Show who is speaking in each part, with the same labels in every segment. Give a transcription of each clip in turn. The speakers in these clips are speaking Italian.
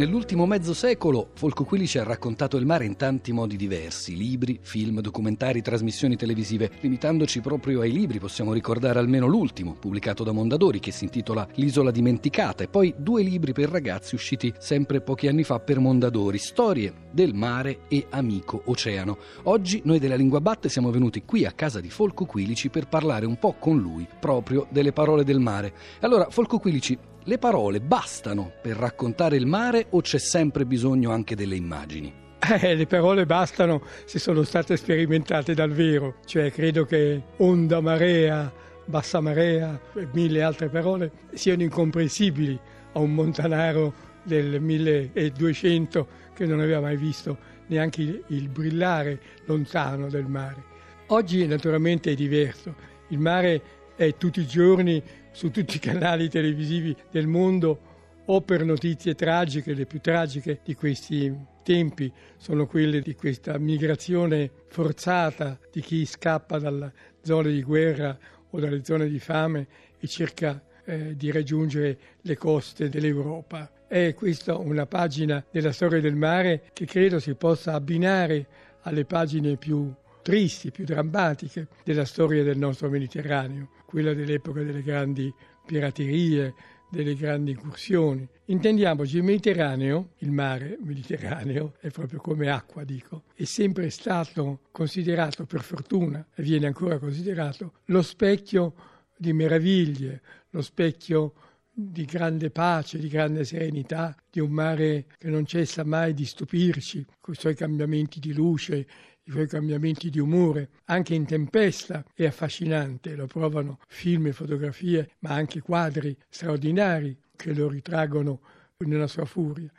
Speaker 1: Nell'ultimo mezzo secolo Folco Quili ci ha raccontato il mare in tanti modi diversi, libri, film, documentari, trasmissioni televisive. Limitandoci proprio ai libri possiamo ricordare almeno l'ultimo, pubblicato da Mondadori, che si intitola L'isola dimenticata, e poi due libri per ragazzi usciti sempre pochi anni fa per Mondadori, Storie del mare e Amico Oceano. Oggi noi della Lingua Batte siamo venuti qui a casa di Folco Quilici per parlare un po' con lui proprio delle parole del mare. Allora, Folco Quilici, le parole bastano per raccontare il mare o c'è sempre bisogno anche delle immagini?
Speaker 2: Eh, le parole bastano se sono state sperimentate dal vero, cioè credo che onda, marea, bassa marea e mille altre parole siano incomprensibili a un montanaro del 1200 che non aveva mai visto neanche il, il brillare lontano del mare. Oggi naturalmente è diverso, il mare è tutti i giorni su tutti i canali televisivi del mondo o per notizie tragiche, le più tragiche di questi tempi sono quelle di questa migrazione forzata di chi scappa dalle zone di guerra o dalle zone di fame e cerca eh, di raggiungere le coste dell'Europa. È questa una pagina della storia del mare che credo si possa abbinare alle pagine più tristi, più drammatiche della storia del nostro Mediterraneo, quella dell'epoca delle grandi piraterie, delle grandi incursioni. Intendiamoci, il Mediterraneo, il mare Mediterraneo, è proprio come acqua, dico, è sempre stato considerato, per fortuna, e viene ancora considerato, lo specchio di meraviglie, lo specchio di grande pace, di grande serenità, di un mare che non cessa mai di stupirci con i suoi cambiamenti di luce, i suoi cambiamenti di umore, anche in tempesta, è affascinante, lo provano film e fotografie, ma anche quadri straordinari che lo ritraggono nella sua furia.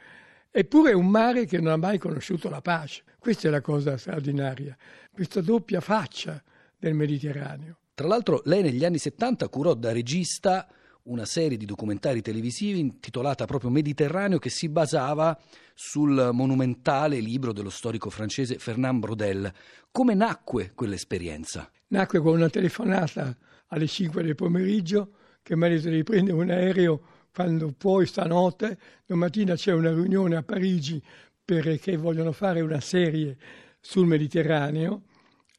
Speaker 2: Eppure è un mare che non ha mai conosciuto la pace. Questa è la cosa straordinaria, questa doppia faccia del Mediterraneo.
Speaker 1: Tra l'altro lei negli anni 70 curò da regista una serie di documentari televisivi intitolata proprio Mediterraneo che si basava sul monumentale libro dello storico francese Fernand Braudel. Come nacque quell'esperienza?
Speaker 2: Nacque con una telefonata alle 5 del pomeriggio che mi ha detto di prendere un aereo quando puoi stanotte, domattina c'è una riunione a Parigi perché vogliono fare una serie sul Mediterraneo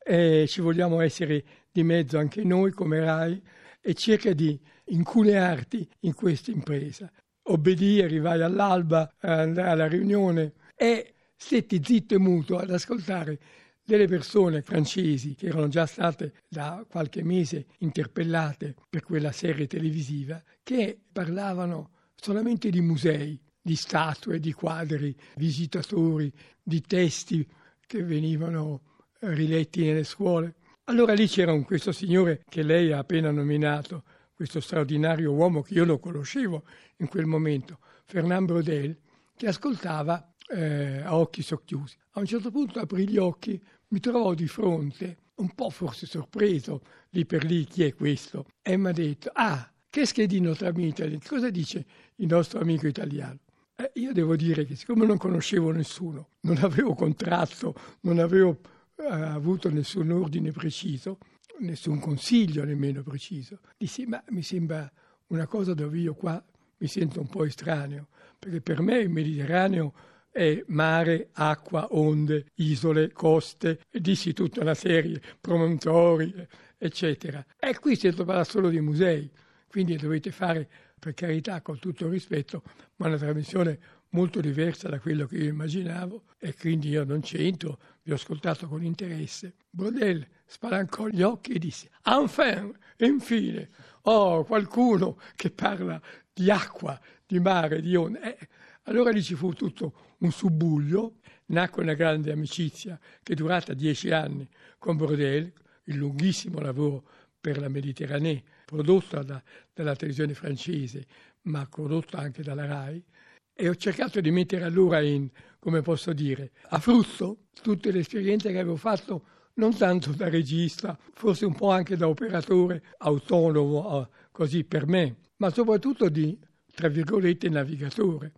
Speaker 2: e ci vogliamo essere di mezzo anche noi come RAI e cerca di incunearti in questa impresa. Obbedì, arrivai all'alba, andai alla riunione e stetti zitto e muto ad ascoltare delle persone francesi che erano già state da qualche mese interpellate per quella serie televisiva che parlavano solamente di musei, di statue, di quadri, visitatori, di testi che venivano riletti nelle scuole. Allora lì c'era un, questo signore che lei ha appena nominato, questo straordinario uomo che io lo conoscevo in quel momento, Fernand Brodel, che ascoltava eh, a occhi socchiusi. A un certo punto aprì gli occhi, mi trovò di fronte, un po' forse sorpreso, lì per lì chi è questo, e mi ha detto, ah, che schedino tra italiani, cosa dice il nostro amico italiano? Eh, io devo dire che siccome non conoscevo nessuno, non avevo contratto, non avevo eh, avuto nessun ordine preciso, nessun consiglio nemmeno preciso. Dissi, ma mi sembra una cosa dove io qua mi sento un po' estraneo, perché per me il Mediterraneo è mare, acqua, onde, isole, coste, dissi tutta una serie, promontori, eccetera. E qui si parla solo di musei, quindi dovete fare, per carità, con tutto il rispetto, ma una trasmissione molto diversa da quello che io immaginavo e quindi io non c'entro, vi ho ascoltato con interesse. Brodel spalancò gli occhi e disse Enfin, infine, oh, qualcuno che parla di acqua, di mare, di onde. Eh, allora lì ci fu tutto un subbuglio, nacque una grande amicizia che è durata dieci anni con Brodel, il lunghissimo lavoro per la Mediterranee, prodotto da, dalla televisione francese, ma prodotto anche dalla RAI, e ho cercato di mettere allora in, come posso dire, a frutto tutte le esperienze che avevo fatto non tanto da regista, forse un po' anche da operatore autonomo, così per me, ma soprattutto di, tra virgolette, navigatore.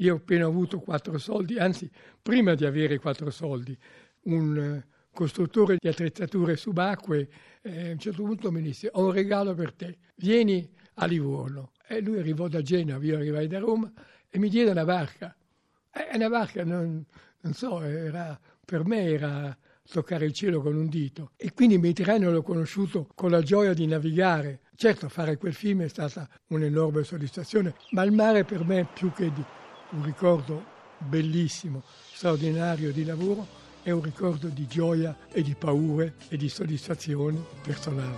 Speaker 2: Io ho appena avuto quattro soldi, anzi, prima di avere quattro soldi, un eh, costruttore di attrezzature subacquee eh, a un certo punto mi disse ho un regalo per te, vieni a Livorno. E lui arrivò da Genova, io arrivai da Roma e mi diede una barca. una barca, non, non so, era, per me era toccare il cielo con un dito. E quindi il Mediterraneo l'ho conosciuto con la gioia di navigare. Certo, fare quel film è stata un'enorme soddisfazione, ma il mare per me è più che un ricordo bellissimo, straordinario di lavoro, è un ricordo di gioia e di paure e di soddisfazioni personali.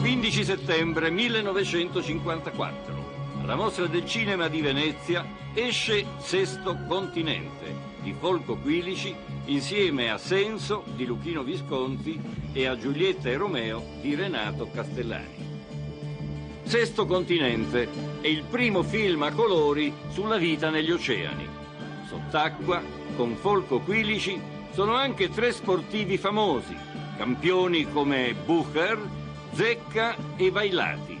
Speaker 3: 15 settembre 1954. Alla Mostra del Cinema di Venezia esce Sesto Continente di Folco Quilici insieme a Senso di Luchino Visconti e a Giulietta e Romeo di Renato Castellani. Sesto Continente è il primo film a colori sulla vita negli oceani. Sott'acqua, con Folco Quilici, sono anche tre sportivi famosi, campioni come Bucher, Zecca e Vailati.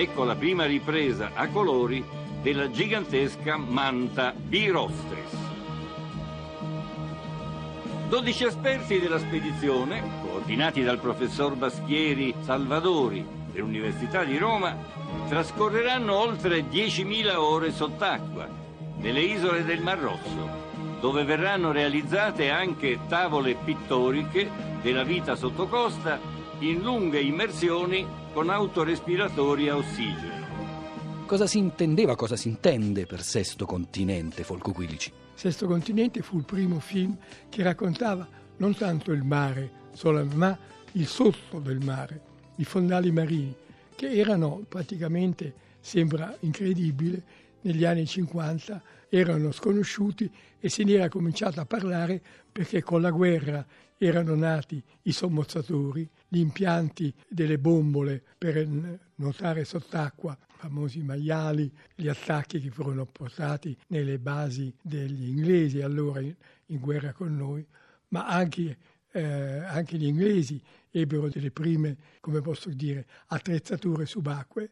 Speaker 3: Ecco la prima ripresa a colori della gigantesca manta Birostris. 12 esperti della spedizione, coordinati dal professor Baschieri Salvadori dell'Università di Roma, trascorreranno oltre 10.000 ore sott'acqua nelle isole del Mar Rosso, dove verranno realizzate anche tavole pittoriche della vita sottocosta in lunghe immersioni con autorespiratori a ossigeno.
Speaker 1: Cosa si intendeva, cosa si intende per Sesto Continente, Folco Quilici?
Speaker 2: Sesto Continente fu il primo film che raccontava non tanto il mare, solo, ma il sotto del mare, i fondali marini, che erano praticamente, sembra incredibile, negli anni 50 erano sconosciuti e se ne era cominciato a parlare perché con la guerra erano nati i sommozzatori, gli impianti delle bombole per nuotare sott'acqua, famosi maiali, gli attacchi che furono portati nelle basi degli inglesi allora in, in guerra con noi, ma anche, eh, anche gli inglesi ebbero delle prime, come posso dire, attrezzature subacquee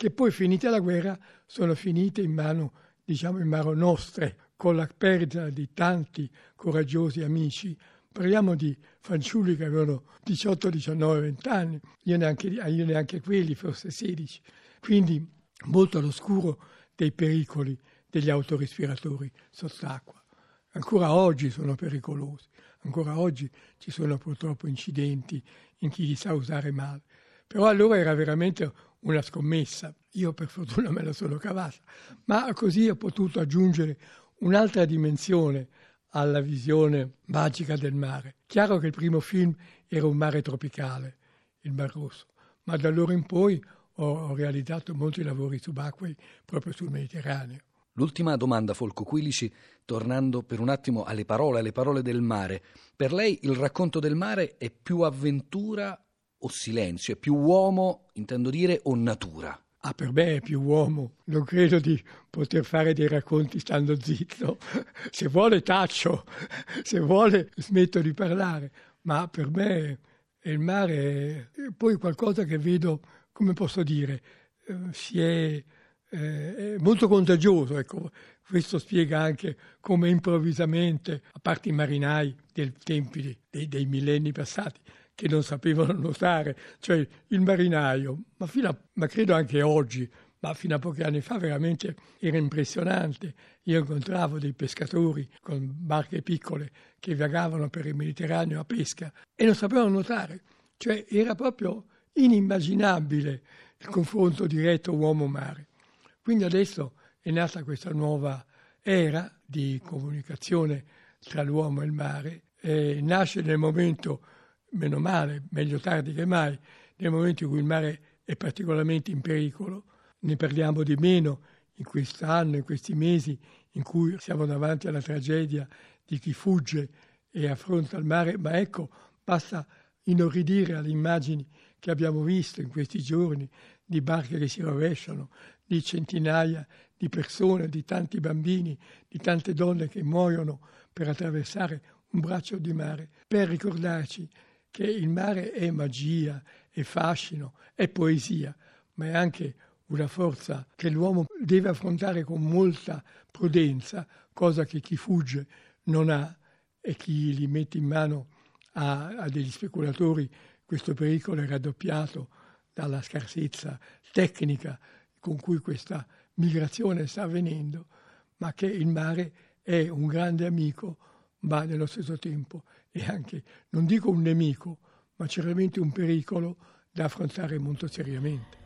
Speaker 2: che poi finita la guerra sono finite in mano, diciamo, in mano nostre, con la perdita di tanti coraggiosi amici. Parliamo di fanciulli che avevano 18, 19, 20 anni, io neanche, io neanche quelli, forse 16. Quindi molto all'oscuro dei pericoli degli autorespiratori sott'acqua. Ancora oggi sono pericolosi, ancora oggi ci sono purtroppo incidenti in chi li sa usare male. Però allora era veramente una scommessa. Io per fortuna me la sono cavata, ma così ho potuto aggiungere un'altra dimensione alla visione magica del mare. Chiaro che il primo film era un mare tropicale, il Mar Rosso, ma da allora in poi ho realizzato molti lavori subacquei proprio sul Mediterraneo.
Speaker 1: L'ultima domanda, Folco Quilici, tornando per un attimo alle parole, alle parole del mare. Per lei il racconto del mare è più avventura o silenzio? È più uomo, intendo dire, o natura?
Speaker 2: Ah, per me è più uomo. Non credo di poter fare dei racconti stando zitto. Se vuole taccio, se vuole smetto di parlare. Ma per me il mare è poi qualcosa che vedo, come posso dire, eh, si è, eh, è molto contagioso. Ecco. Questo spiega anche come improvvisamente, a parte i marinai dei tempi dei, dei millenni passati, che non sapevano nuotare, cioè il marinaio, ma, a, ma credo anche oggi, ma fino a pochi anni fa veramente era impressionante. Io incontravo dei pescatori con barche piccole che vagavano per il Mediterraneo a pesca e non sapevano nuotare, cioè era proprio inimmaginabile il confronto diretto uomo-mare. Quindi adesso è nata questa nuova era di comunicazione tra l'uomo e il mare, e nasce nel momento meno male, meglio tardi che mai, nel momento in cui il mare è particolarmente in pericolo. Ne parliamo di meno in quest'anno, in questi mesi in cui siamo davanti alla tragedia di chi fugge e affronta il mare, ma ecco, basta inorridire alle immagini che abbiamo visto in questi giorni di barche che si rovesciano, di centinaia di persone, di tanti bambini, di tante donne che muoiono per attraversare un braccio di mare, per ricordarci che il mare è magia, è fascino, è poesia, ma è anche una forza che l'uomo deve affrontare con molta prudenza, cosa che chi fugge non ha e chi li mette in mano a, a degli speculatori. Questo pericolo è raddoppiato dalla scarsezza tecnica con cui questa migrazione sta avvenendo, ma che il mare è un grande amico, ma nello stesso tempo è anche, non dico un nemico, ma certamente un pericolo da affrontare molto seriamente.